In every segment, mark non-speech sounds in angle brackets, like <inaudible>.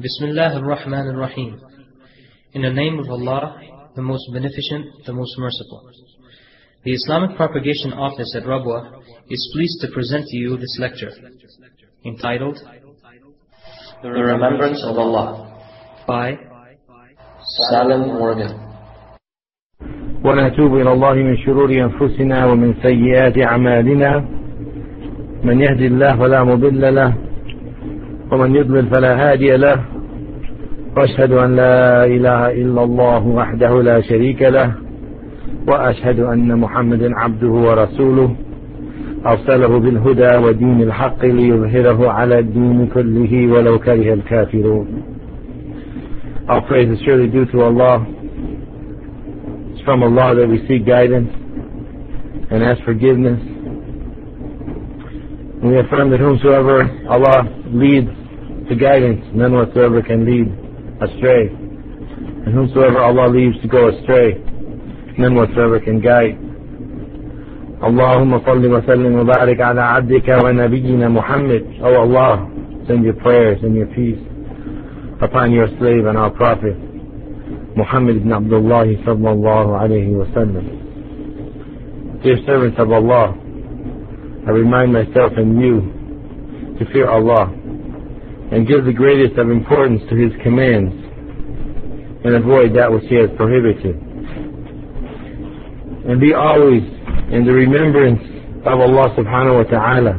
Bismillah ar-Rahman ar-Rahim. In the name of Allah, the most beneficent, the most merciful. The Islamic Propagation Office at Rabwa is pleased to present to you this lecture, entitled The Remembrance of Allah by Salim Morgan ونتوب إلى الله من شرور أنفسنا ومن سيئات أعمالنا من يهدي الله فلا مضل له ومن يضلل فلا هادي له وأشهد أن لا إله إلا الله وحده لا شريك له وأشهد أن محمدا عبده ورسوله أرسله بالهدى ودين الحق ليظهره على الدين كله ولو كره الكافرون Our praise is surely due to Allah. It's from Allah that we seek guidance and ask forgiveness. And we affirm that whomsoever Allah leads to guidance, none whatsoever can lead astray. And whomsoever Allah leaves to go astray, none whatsoever can guide. اللهم صل وسلم وبارك على عبدك ونبينا محمد Oh Allah, send your prayers and your peace upon your slave and our prophet Muhammad ibn Abdullah sallallahu alayhi wa sallam. Dear servants of Allah, I remind myself and you to fear Allah and give the greatest of importance to His commands and avoid that which He has prohibited. And be always in the remembrance of Allah subhanahu wa ta'ala.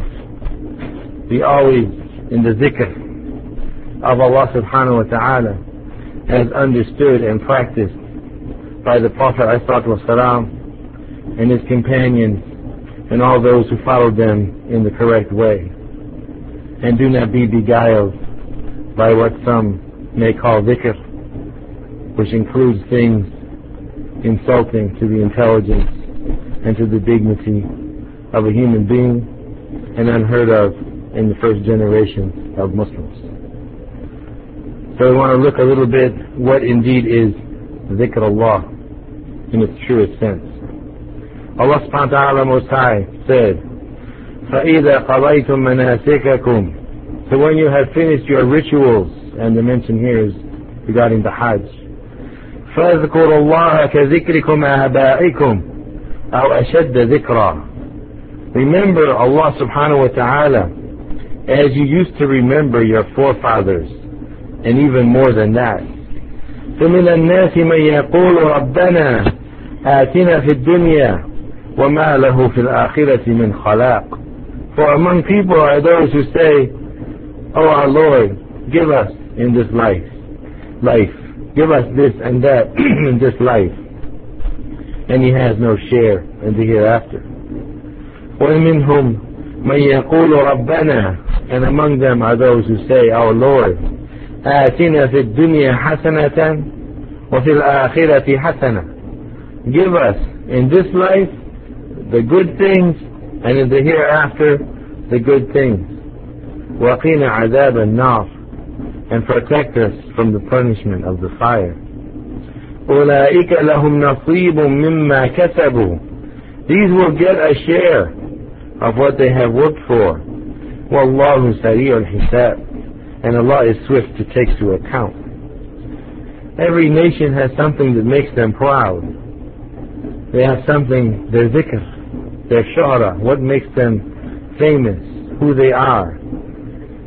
Be always in the zikr of Allah subhanahu wa ta'ala as understood and practiced by the Prophet والسلام, and his companions and all those who followed them in the correct way. And do not be beguiled by what some may call dhikr, which includes things insulting to the intelligence and to the dignity of a human being and unheard of in the first generation of Muslims. So we want to look a little bit what indeed is dhikr Allah in its truest sense. Allah subhanahu wa ta'ala most high said, فَإِذَا قَضَيْتُم مَنَاسِكَكُمْ So when you have finished your rituals, and the mention here is regarding the Hajj, فَاذْكُرُوا اللَّهَ كَذِكْرِكُمْ آبَائِكُمْ أو أشد ذكرا Remember Allah subhanahu wa ta'ala as you used to remember your forefathers and even more than that. فمن الناس من يقول ربنا آتنا في الدنيا وما له في الآخرة من خلاق For among people are those who say, Oh our Lord, give us in this life, life, give us this and that <clears throat> in this life. And he has no share in the hereafter. ومنهم من يقول ربنا and among them are those who say, Our Lord, آتنا في الدنيا حسنة وفي الآخرة حسنة Give us in this life the good things and in the hereafter the good things. وقنا عذاب النار and protect us from the punishment of the fire. أولئك لهم نصيب مما كسبوا These will get a share of what they have worked for. والله سريع الحساب and Allah is swift to take to account. Every nation has something that makes them proud. They have something, their zikr, their shuhra, what makes them famous, who they are.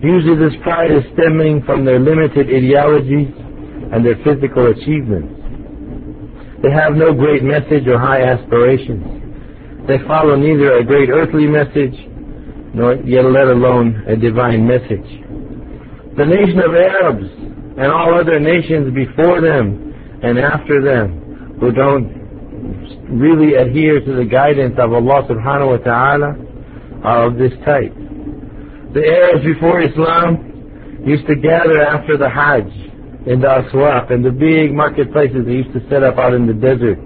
Usually this pride is stemming from their limited ideologies and their physical achievements. They have no great message or high aspirations. They follow neither a great earthly message, nor yet let alone a divine message. The nation of Arabs and all other nations before them and after them who don't really adhere to the guidance of Allah subhanahu wa ta'ala are of this type. The Arabs before Islam used to gather after the Hajj in the aswaq, and the big marketplaces they used to set up out in the desert,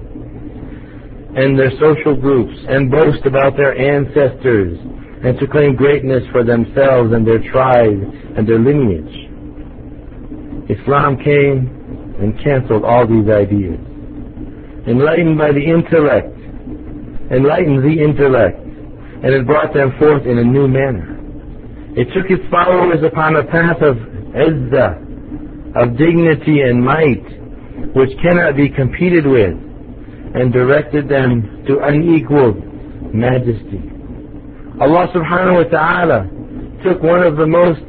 and their social groups, and boast about their ancestors, and to claim greatness for themselves and their tribe and their lineage. Islam came and canceled all these ideas. Enlightened by the intellect, enlightened the intellect, and it brought them forth in a new manner. It took its followers upon a path of izzah, of dignity and might which cannot be competed with and directed them to unequaled majesty. Allah subhanahu wa ta'ala took one of the most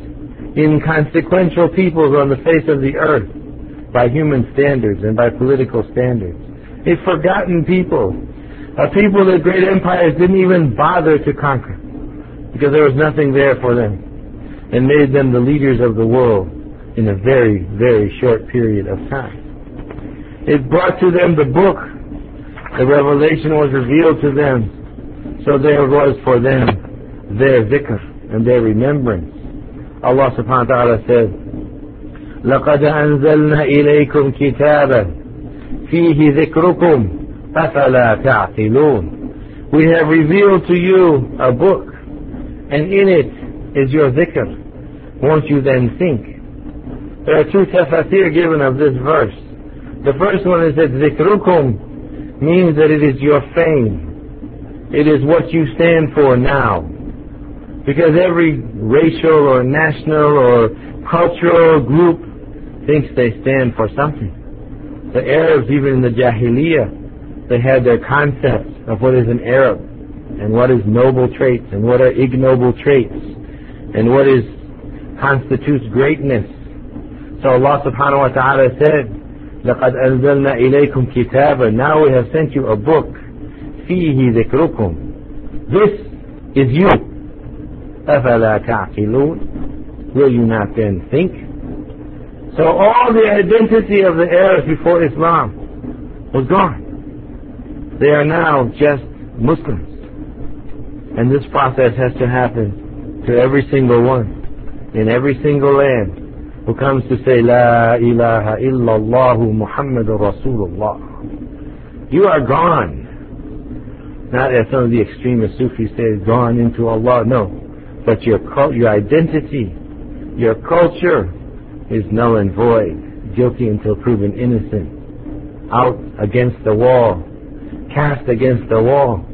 inconsequential peoples on the face of the earth by human standards and by political standards A forgotten people, a people that great empires didn't even bother to conquer because there was nothing there for them and made them the leaders of the world in a very, very short period of time. It brought to them the book. The revelation was revealed to them. So there was for them their zikr and their remembrance. Allah subhanahu wa ta'ala said, لقد أنزلنا إليكم كتابا فيه ذكركم أفلا تعقلون We have revealed to you a book and in it is your zikr. Won't you then think? There are two tafsir given of this verse. The first one is that zikrukum means that it is your fame. It is what you stand for now. Because every racial or national or cultural group thinks they stand for something. The Arabs, even in the Jahiliyyah, they had their concepts of what is an Arab and what is noble traits and what are ignoble traits and what is constitutes greatness. So Allah subhanahu wa ta'ala said, لقد أنزلنا إليكم كتابا Now we have sent you a book فيه ذكركم This is you أفلا تعقلون Will you not then think? so all the identity of the Arabs before Islam was gone. They are now just Muslims. And this process has to happen to every single one, in every single land, who comes to say, La ilaha illallah Muhammadur Rasulullah. You are gone. Not as some of the extremist Sufis say, gone into Allah. No. But your, your identity, your culture is null and void, guilty until proven innocent, out against the wall, cast against the wall,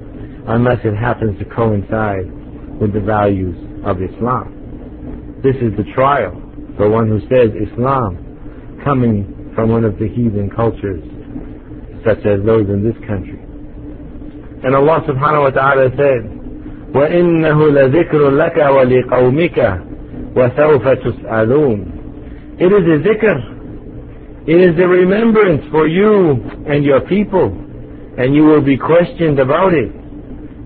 unless it happens to coincide with the values of Islam. This is the trial for one who says Islam coming from one of the heathen cultures such as those in this country. And Allah subhanahu wa ta'ala said, وَإِنَّهُ لَذِكْرٌ لَكَ وَلِقَوْمِكَ وَسَوْفَ تُسْأَلُونَ it is a zikr. It is a remembrance for you and your people, and you will be questioned about it.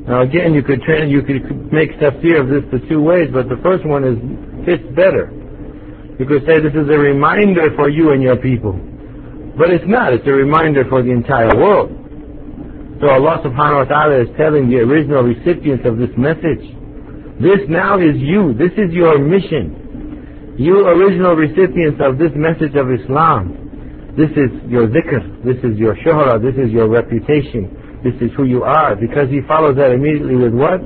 Now again, you could trans, you could make tafsir of this the two ways, but the first one is fits better. You could say this is a reminder for you and your people. But it's not. It's a reminder for the entire world. So Allah subhanahu wa ta'ala is telling the original recipients of this message, this now is you. This is your mission. You original recipients of this message of Islam. This is your dhikr. This is your shuhra. This is your reputation. This is who you are. Because he follows that immediately with what?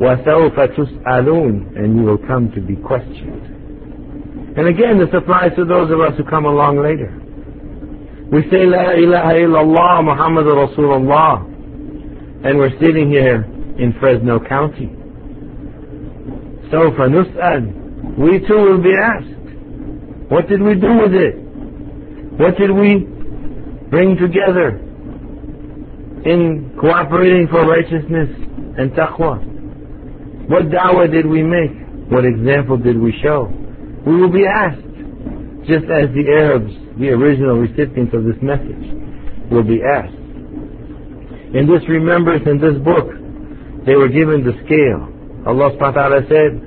وَسَوْفَ تُسْأَلُونَ And you will come to be questioned. And again, this applies to those of us who come along later. We say La ilaha illallah Muhammad Rasulullah and we're sitting here in Fresno County. So for Nus'al, we too will be asked, what did we do with it? What did we bring together in cooperating for righteousness and taqwa? What da'wah did we make? What example did we show? We will be asked, just as the Arabs, the original recipients of this message, will be asked. In this remembrance, in this book, they were given the scale. Allah subhanahu wa ta'ala said,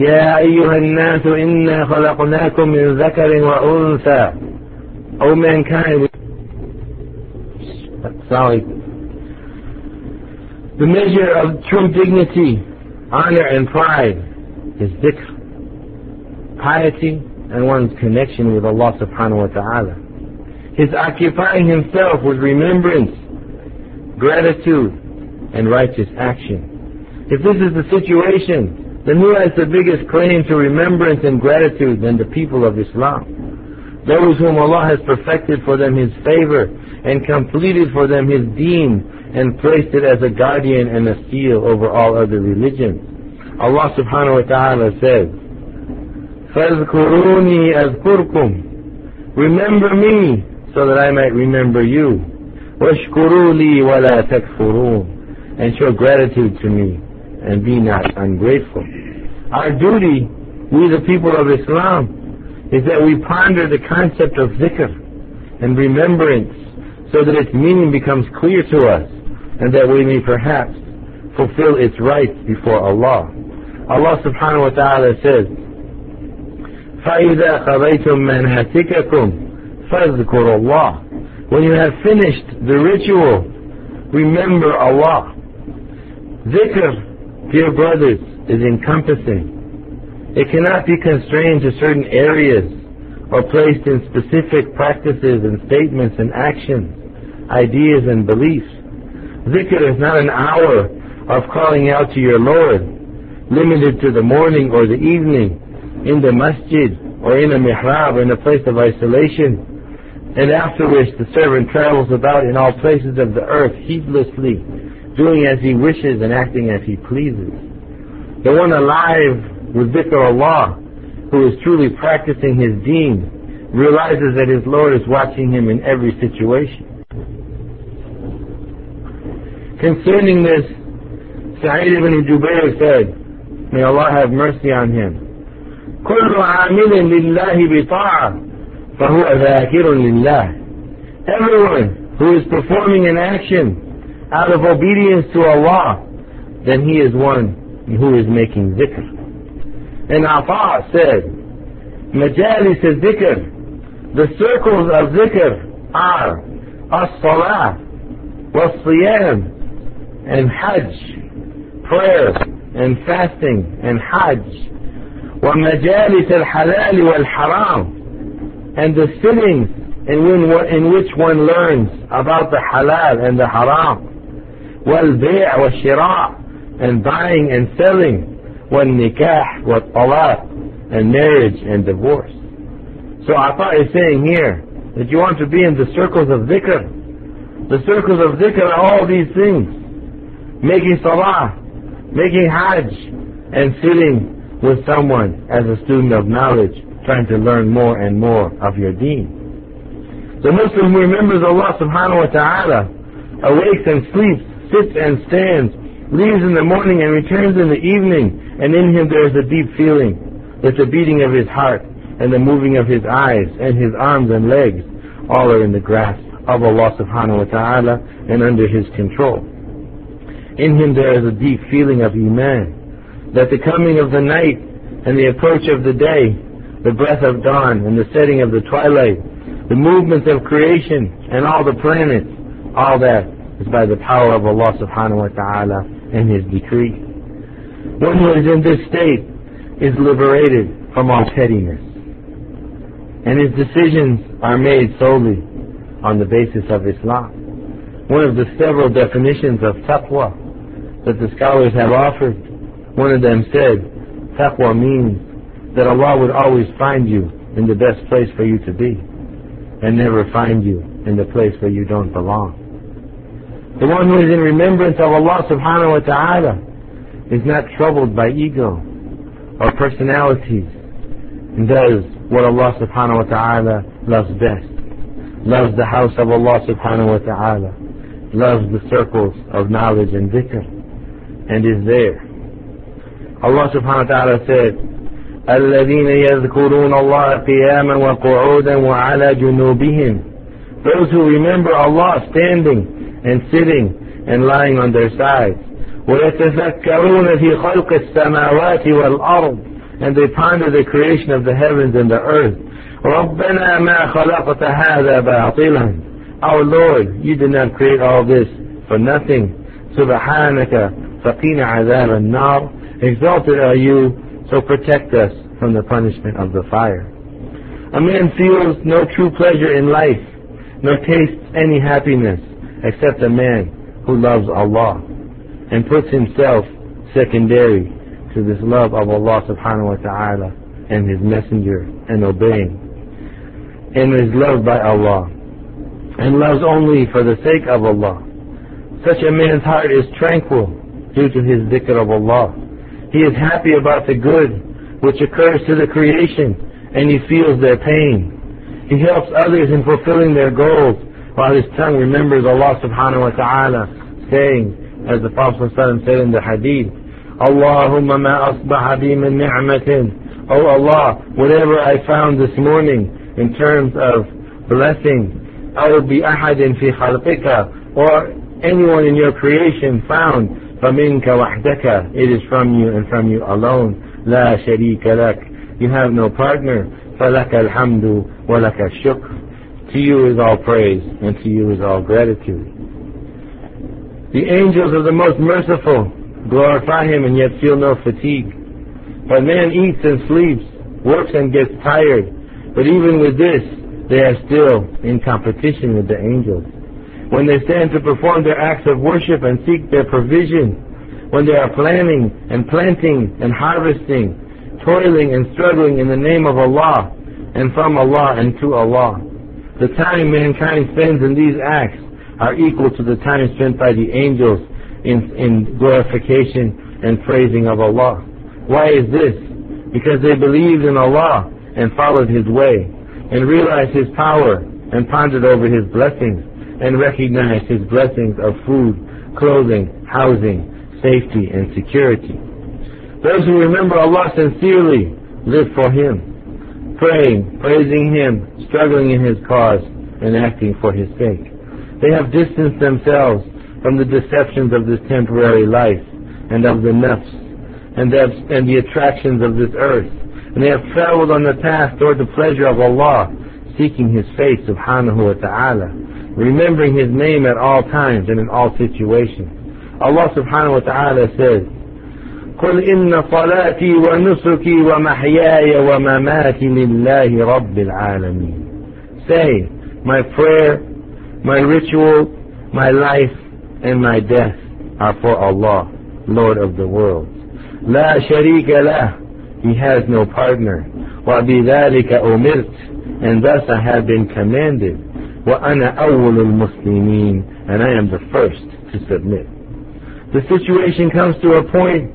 يا أيها الناس إنا خلقناكم من ذكر وأنثى أو mankind sorry the measure of true dignity honor and pride is dhikr piety and one's connection with Allah subhanahu wa ta'ala. His occupying himself with remembrance, gratitude, and righteous action. If this is the situation, then who has the biggest claim to remembrance and gratitude than the people of Islam? Those whom Allah has perfected for them His favor and completed for them His deen and placed it as a guardian and a seal over all other religions. Allah subhanahu wa ta'ala says, فَاذْكُرُونِي أَذْكُرْكُمْ Remember me so that I might remember you. وَاشْكُرُوا لِي وَلَا تَكْفُرُونَ And show gratitude to me and be not ungrateful. Our duty, we the people of Islam, is that we ponder the concept of zikr and remembrance so that its meaning becomes clear to us and that we may perhaps fulfill its rights before Allah. Allah subhanahu wa ta'ala says, فَإِذَا خَضَيْتُم مَنْهَتِكَكُمْ فَاذْكُرُوا اللَّهِ When you have finished the ritual, remember Allah. Zikr, dear brothers, is encompassing. It cannot be constrained to certain areas or placed in specific practices and statements and actions, ideas and beliefs. Zikr is not an hour of calling out to your Lord, limited to the morning or the evening, in the masjid or in a mihrab in a place of isolation. And after which the servant travels about in all places of the earth heedlessly, doing as he wishes and acting as he pleases. The one alive with dhikr Allah, who is truly practicing his deen, realizes that his Lord is watching him in every situation. Concerning this, Sa'id ibn Jubair said, May Allah have mercy on him. كل عامل لله بطاعة فهو ذاكر لله Everyone who is performing an action out of obedience to Allah, then he is one who is making zikr. And Atta said, Majalis al zikr, the circles of zikr are as-salah, was-siyam, and hajj, prayer, and fasting, and hajj. ومجالس الحلال والحرام and the sittings in, when, in which one learns about the halal and the haram والبيع والشراء and buying and selling والنكاح والطلاق and marriage and divorce so Ata is saying here that you want to be in the circles of dhikr the circles of dhikr are all these things making salah making hajj and sitting with someone as a student of knowledge, trying to learn more and more of your deen. The Muslim who remembers Allah subhanahu wa ta'ala, awakes and sleeps, sits and stands, leaves in the morning and returns in the evening, and in him there is a deep feeling, that the beating of his heart, and the moving of his eyes, and his arms and legs, all are in the grasp of Allah subhanahu wa ta'ala and under his control. In him there is a deep feeling of Iman, that the coming of the night and the approach of the day, the breath of dawn and the setting of the twilight, the movements of creation and all the planets, all that is by the power of Allah subhanahu wa ta'ala and His decree. One who is in this state is liberated from all pettiness. And his decisions are made solely on the basis of Islam. One of the several definitions of taqwa that the scholars have offered one of them said, Taqwa means that Allah would always find you in the best place for you to be and never find you in the place where you don't belong. The one who is in remembrance of Allah subhanahu wa ta'ala is not troubled by ego or personalities and does what Allah subhanahu wa ta'ala loves best. Loves the house of Allah subhanahu wa ta'ala. Loves the circles of knowledge and dhikr and is there Allah subhanahu wa ta'ala said, الذين يذكرون الله قياما وقعودا وعلى جنوبهم Those who remember Allah standing and sitting and lying on their sides. ويتذكرون في خلق السماوات والأرض And they ponder the creation of the heavens and the earth. ربنا ما خلقت هذا باطلا Our Lord, you did not create all this for nothing. سبحانك فقنا عذاب النار Exalted are you, so protect us from the punishment of the fire. A man feels no true pleasure in life, nor tastes any happiness, except a man who loves Allah and puts himself secondary to this love of Allah subhanahu wa ta'ala and His Messenger and obeying. And is loved by Allah and loves only for the sake of Allah. Such a man's heart is tranquil due to his dhikr of Allah. He is happy about the good which occurs to the creation, and he feels their pain. He helps others in fulfilling their goals, while his tongue remembers Allah subhanahu wa ta'ala, saying, as the Prophet ﷺ said in the hadith, Allahumma ma asbaha bi min ni'matin. Oh Allah, whatever I found this morning in terms of blessing, أو بأحد في خلقك or anyone in your creation found فمنك وحدك it is from you and from you alone لا شريك لك you have no partner فلك الحمد ولك الشكر to you is all praise and to you is all gratitude. The angels are the most merciful glorify him and yet feel no fatigue. But man eats and sleeps works and gets tired. But even with this they are still in competition with the angels. When they stand to perform their acts of worship and seek their provision, when they are planning and planting and harvesting, toiling and struggling in the name of Allah and from Allah and to Allah. The time mankind spends in these acts are equal to the time spent by the angels in, in glorification and praising of Allah. Why is this? Because they believed in Allah and followed His way and realized His power and pondered over His blessings and recognized His blessings of food, clothing, housing, safety, and security. Those who remember Allah sincerely live for Him, praying, praising Him, struggling in His cause, and acting for His sake. They have distanced themselves from the deceptions of this temporary life and of the nafs and the, and the attractions of this earth. And they have traveled on the path toward the pleasure of Allah, seeking His face subhanahu wa ta'ala remembering His name at all times and in all situations. Allah subhanahu wa ta'ala says, قل إن صلاتي ونسكي ومحياي ومماتي لله رب العالمين Say, my prayer, my ritual, my life, and my death are for Allah, Lord of the worlds. لا شريك له, He has no partner. وبذلك أمرت, and thus I have been commanded. وأنا أول المسلمين and I am the first to submit. The situation comes to a point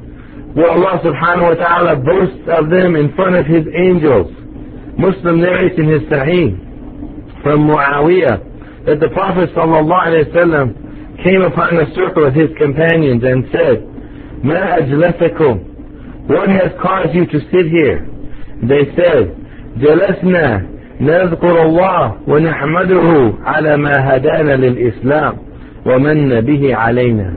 where Allah subhanahu wa ta'ala boasts of them in front of His angels. Muslim narrates in his Sahih from Muawiyah that the Prophet sallallahu alayhi wa came upon a circle of his companions and said, ما أجلسكم What has caused you to sit here? They said, جلسنا نذكر الله ونحمده على ما هدانا للإسلام ومن به علينا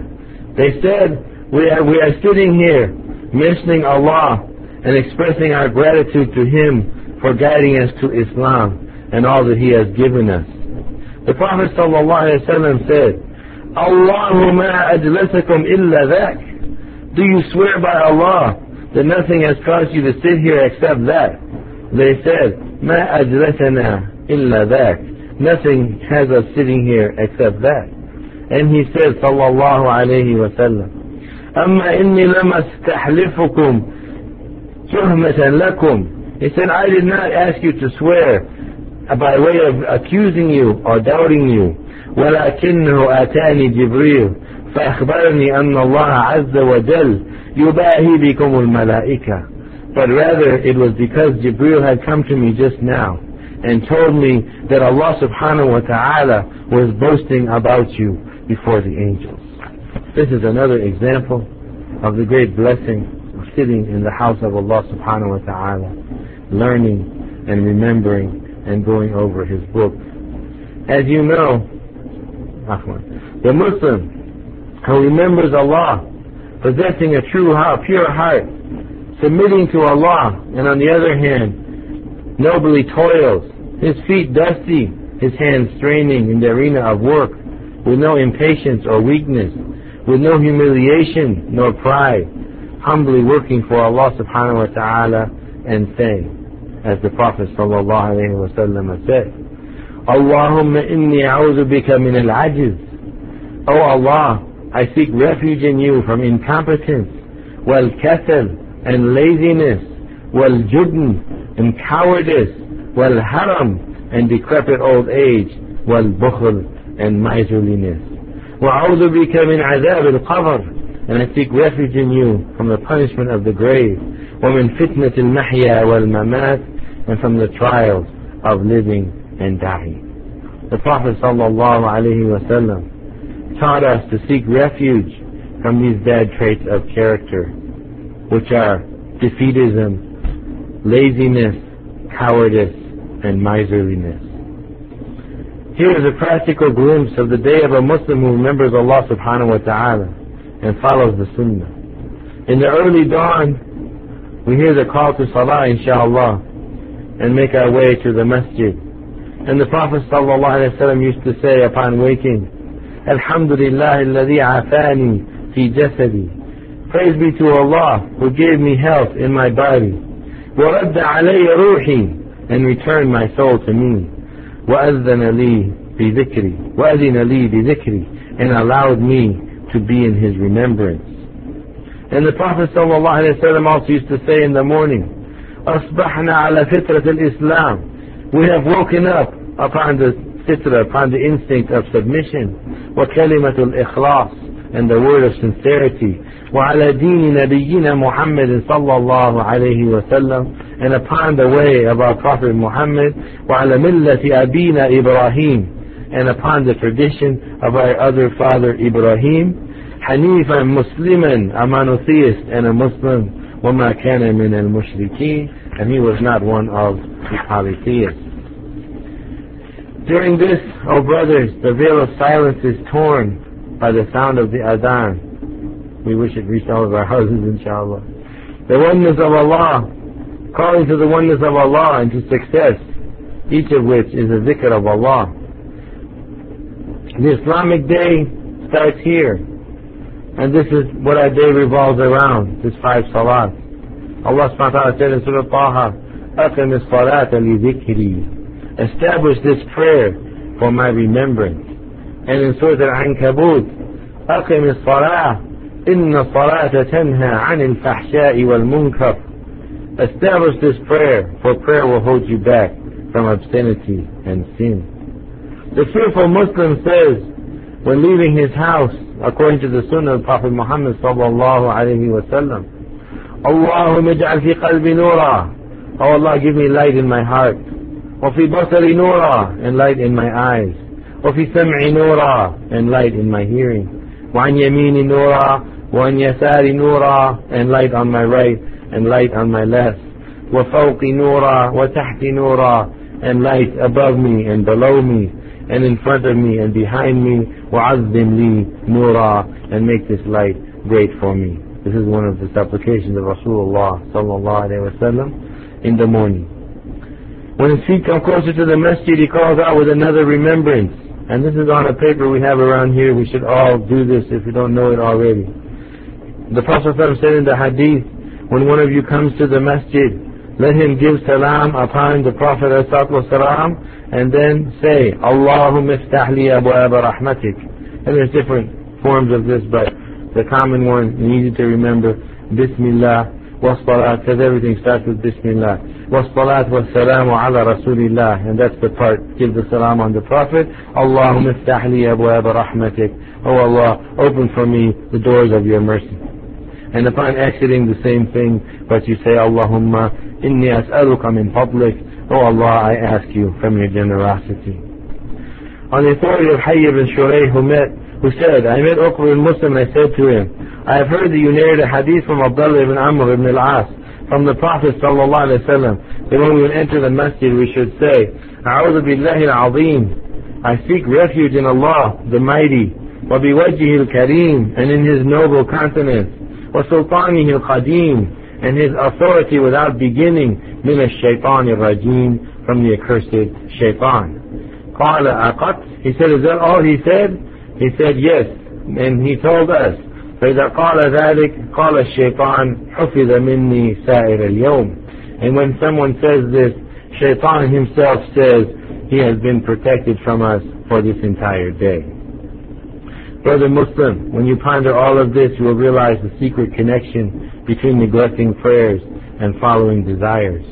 They said, we are, we are sitting here mentioning Allah and expressing our gratitude to Him for guiding us to Islam and all that He has given us. The Prophet ﷺ said, Allahumma ajlasakum illa that. Do you swear by Allah that nothing has caused you to sit here except that? They said, Ma ajlasana illa that. Nothing has us sitting here except that. And he said, Sallallahu alaihi wasallam." أما إني لما استحلفكم تهمة لكم he said I did not ask you to swear by way of accusing you or doubting you ولكنه أتاني جبريل فأخبرني أن الله عز وجل يباهي بكم الملائكة but rather it was because Jibril had come to me just now and told me that Allah subhanahu wa ta'ala was boasting about you before the angels. This is another example of the great blessing of sitting in the house of Allah subhanahu wa ta'ala, learning and remembering and going over His book. As you know, the Muslim who remembers Allah, possessing a true heart, pure heart, submitting to Allah, and on the other hand, nobly toils, his feet dusty, his hands straining in the arena of work, with no impatience or weakness, with no humiliation nor pride, humbly working for Allah subhanahu wa ta'ala and saying, as the Prophet sallallahu alayhi wa sallam said, Allahumma inni a'udhu bika min al-ajiz. Oh Allah, I seek refuge in you from incompetence, wal kasal, and laziness, wal-jubn and cowardice, wal-haram and decrepit old age, wal-bukhl and miserliness. وَأَعُوذُ بِكَ مِنْ عَذَابِ الْقَبْرِ And I seek refuge in you from the punishment of the grave. ومن فتنة المحيا والممات and from the trials of living and dying. The Prophet sallallahu alaihi wasallam taught us to seek refuge from these bad traits of character, which are defeatism, laziness, cowardice, and miserliness. Here is a practical glimpse of the day of a Muslim who remembers Allah subhanahu wa ta'ala and follows the sunnah. In the early dawn, we hear the call to salah inshallah and make our way to the masjid. And the Prophet ﷺ used to say upon waking, Alhamdulillah alladhi afani fi jasadi. Praise be to Allah who gave me health in my body. وَرَدَّ عَلَيَّ رُوحِي And returned my soul to me. وأذن لي بذكري وأذن لي بذكري and allowed me to be in his remembrance. And the Prophet ﷺ also used to say in the morning, أصبحنا على فطرة الإسلام We have woken up upon the fitra, upon the instinct of submission. وكلمة الإخلاص and the word of sincerity. وعلى دين نبينا محمد صلى الله عليه وسلم and upon the way of our Prophet Muhammad وعلى ملة أبينا إبراهيم and upon the tradition of our other father Ibrahim حنيفا مسلما a monotheist and a Muslim وما كان من المشركين and he was not one of the polytheists during this, O oh brothers, the veil of silence is torn by the sound of the adhan. We wish it reached all of our houses, inshallah. The oneness of Allah calling to the oneness of Allah and to success, each of which is a zikr of Allah. The Islamic day starts here, and this is what our day revolves around, this five salat. Allah subhanahu wa ta'ala said in Surah Taha, أقم الصلاة لذكري Establish this prayer for my remembrance. And in Surah Al-Ankabut, أقم الصلاة إن الصلاة تنهى عن الفحشاء والمنكر Establish this prayer, for prayer will hold you back from obscenity and sin. The fearful Muslim says, when leaving his house, according to the Sunnah of Prophet Muhammad sallallahu alayhi wa sallam, Allahumma ij'al fi qalbi nura. Oh Allah, give me light in my heart. وفي بصري نورا and light in my eyes. وفي سمعي نورا and light in my hearing. وعن يميني نورا وعن يساري نورا and light on my right and light on my left. وفوقي نورا وتحتي نورا and light above me and below me and in front of me and behind me وعظم لي نورا and make this light great for me. This is one of the supplications of Rasulullah sallallahu alaihi wasallam in the morning. When his feet come closer to the masjid, he calls out with another remembrance. And this is on a paper we have around here. We should all do this if you don't know it already. The Prophet said in the hadith, when one of you comes to the masjid, let him give salam upon the Prophet salam, and then say, Allahumma iftah li abwaaba rahmatik. And there's different forms of this, but the common one, easy to remember, Bismillah, wassalat, because everything starts with Bismillah. Wassalat wassalamu ala Rasulillah, and that's the part, give the salam on the Prophet. Allahumma iftah li abwaaba rahmatik. Oh Allah, open for me the doors of your mercy. And upon exiting the same thing, but you say, Allahumma inni as'aluka min fadlik. Oh Allah, I ask you from your generosity. On the authority of Hayy ibn Shurayh who met, who said, I met Uqba ibn Muslim and I said to him, I have heard that you narrate a hadith from Abdullah ibn Amr ibn al-As, from the Prophet sallallahu alaihi wasallam, that when we enter the masjid we should say, أعوذ بالله العظيم. I seek refuge in Allah, the Mighty, وبوجهه الكريم, and in His noble countenance. وسلطانه القديم and his authority without beginning من الشيطان الرجيم from the accursed shaitan قال أقط he said is that all he said he said yes and he told us فإذا قال ذلك قال الشيطان حفظ مني سائر اليوم and when someone says this shaitan himself says he has been protected from us for this entire day Brother Muslim, when you ponder all of this, you will realize the secret connection between neglecting prayers and following desires.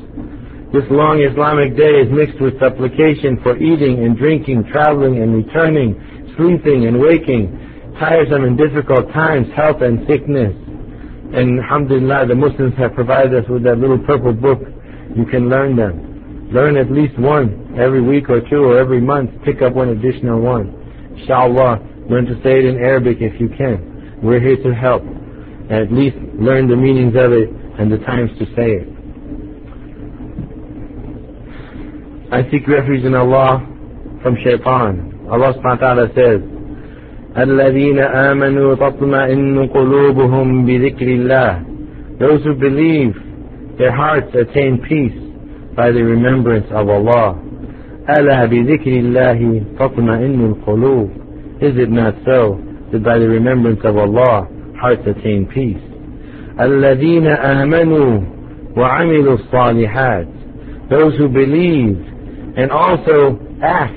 This long Islamic day is mixed with supplication for eating and drinking, traveling and returning, sleeping and waking, tiresome and difficult times, health and sickness. And alhamdulillah, the Muslims have provided us with that little purple book. You can learn them. Learn at least one every week or two or every month. Pick up one additional one. Inshallah, learn to say it in Arabic if you can. We're here to help. At least learn the meanings of it and the times to say it. I seek refuge in Allah from shaitan. Allah subhanahu wa ta'ala says, الذين آمنوا تطمئن قلوبهم بذكر الله Those who believe, their hearts attain peace by the remembrance of Allah. ألا بذكر الله تطمئن القلوب Is it not so that by the remembrance of Allah hearts attain peace? الذين آمنوا وعملوا الصالحات Those who believe and also act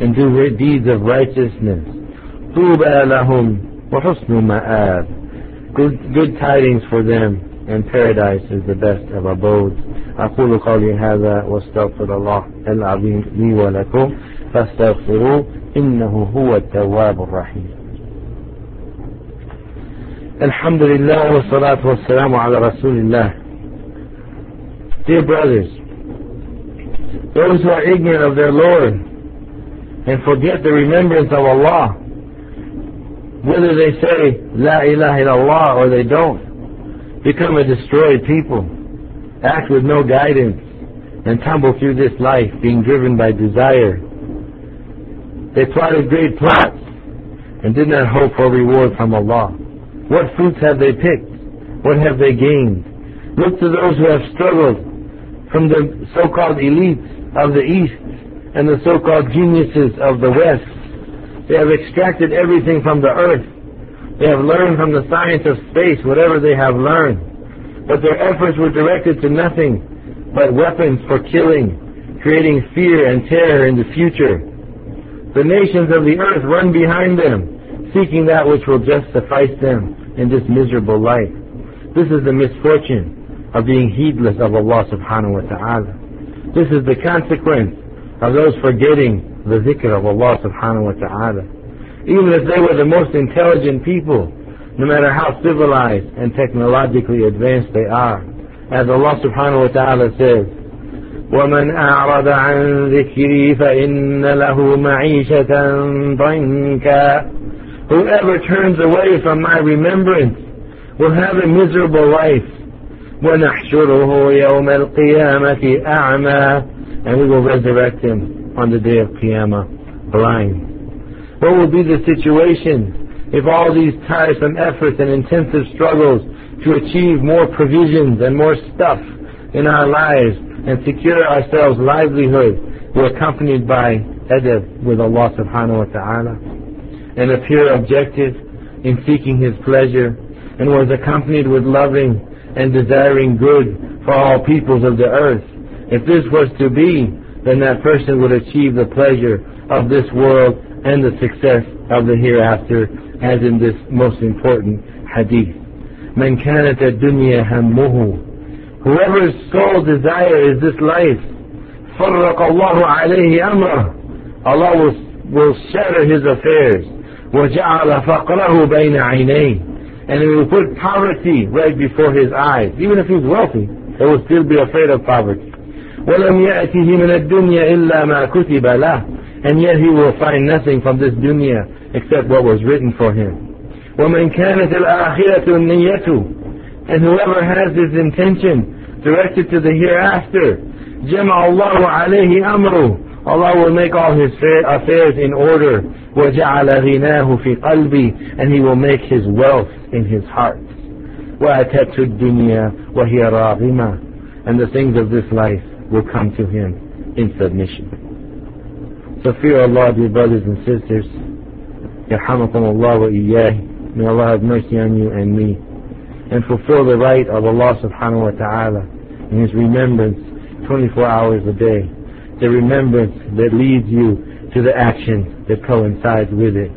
and do deeds of righteousness طوبى لهم وحسن مآب good, good tidings for them and paradise is the best of abodes أقول قولي هذا واستغفر الله العظيم لي ولكم فاستغفروه إنه هو التواب الرحيم الحمد لله والصلاة والسلام على رسول الله Dear brothers, those who are ignorant of their Lord and forget the remembrance of Allah whether they say La ilaha illallah or they don't, become a destroyed people, act with no guidance, and tumble through this life being driven by desire. They plotted great plots and did not hope for reward from Allah. What fruits have they picked? What have they gained? Look to those who have struggled from the so-called elites of the East and the so-called geniuses of the West they have extracted everything from the earth. They have learned from the science of space whatever they have learned. But their efforts were directed to nothing but weapons for killing, creating fear and terror in the future. The nations of the earth run behind them, seeking that which will just suffice them in this miserable life. This is the misfortune of being heedless of Allah subhanahu wa ta'ala. This is the consequence of those forgetting the zikr of Allah subhanahu wa ta'ala Even if they were the most intelligent people, no matter how civilized and technologically advanced they are. As Allah subhanahu wa ta'ala says, ومن أعرض عن ذكري فإن له معيشة ضنكا Whoever turns away from my remembrance will have a miserable life. ونحشره يوم القيامة أعمى And we will resurrect him on the day of Qiyamah blind? What will be the situation if all these tiresome efforts and intensive struggles to achieve more provisions and more stuff in our lives and secure ourselves livelihood were accompanied by adab with Allah subhanahu wa ta'ala and a pure objective in seeking His pleasure and was accompanied with loving and desiring good for all peoples of the earth. If this was to be, then that person would achieve the pleasure of this world and the success of the hereafter, as in this most important hadith. من كانت الدنيا همه Whoever's sole desire is this life, فرق الله عليه أمره Allah will, will shatter his affairs. وجعل فقره بين عينيه and he will put poverty right before his eyes. Even if he's wealthy, he will still be afraid of poverty. ولم يأته من الدنيا إلا ما كتب له and yet he will find nothing from this dunya except what was written for him ومن كانت الآخرة النية and whoever has his intention directed to the hereafter جمع الله عليه أمره Allah will make all his affairs in order وجعل غناه في قلبي and he will make his wealth in his heart وأتته الدنيا وهي راغمة and the things of this life will come to him in submission. So fear Allah, dear brothers and sisters. Yarhamakum Allah wa iyyah. May Allah have mercy on you and me. And fulfill the right of Allah subhanahu wa ta'ala in His remembrance 24 hours a day. The remembrance that leads you to the action that coincides with it.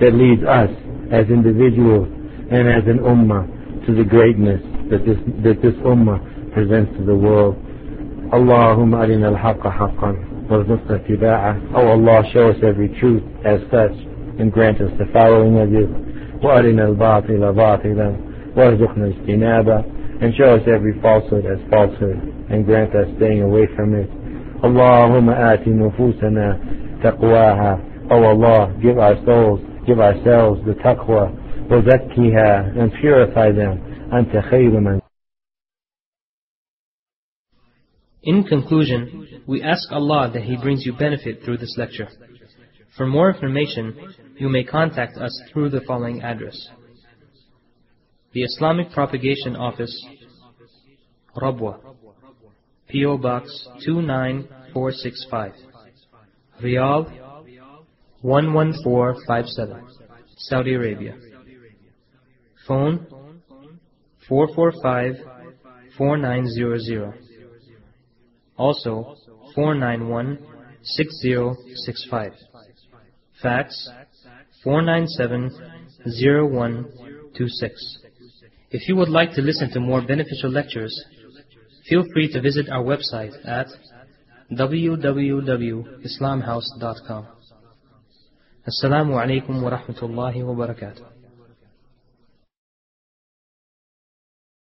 That leads us as individuals and as an ummah to the greatness that this, that this ummah presents to the world. اللهم أرنا الحق حقا وارزقنا اتباعه Oh Allah show us every truth as such and grant us the following of you وأرنا الباطل باطلا وارزقنا اجتنابه and show us every falsehood as falsehood and grant us staying away from it اللهم آت نفوسنا تقواها Oh Allah give our souls give ourselves the taqwa وزكها and purify them أنت خير من In conclusion, we ask Allah that He brings you benefit through this lecture. For more information, you may contact us through the following address. The Islamic Propagation Office, Rabwa, P.O. Box 29465, Riyadh 11457, Saudi Arabia. Phone 445-4900. Also 491-6065. Fax 497-0126. If you would like to listen to more beneficial lectures, feel free to visit our website at www.islamhouse.com. Assalamu alaikum wa rahmatullahi wa barakatuh.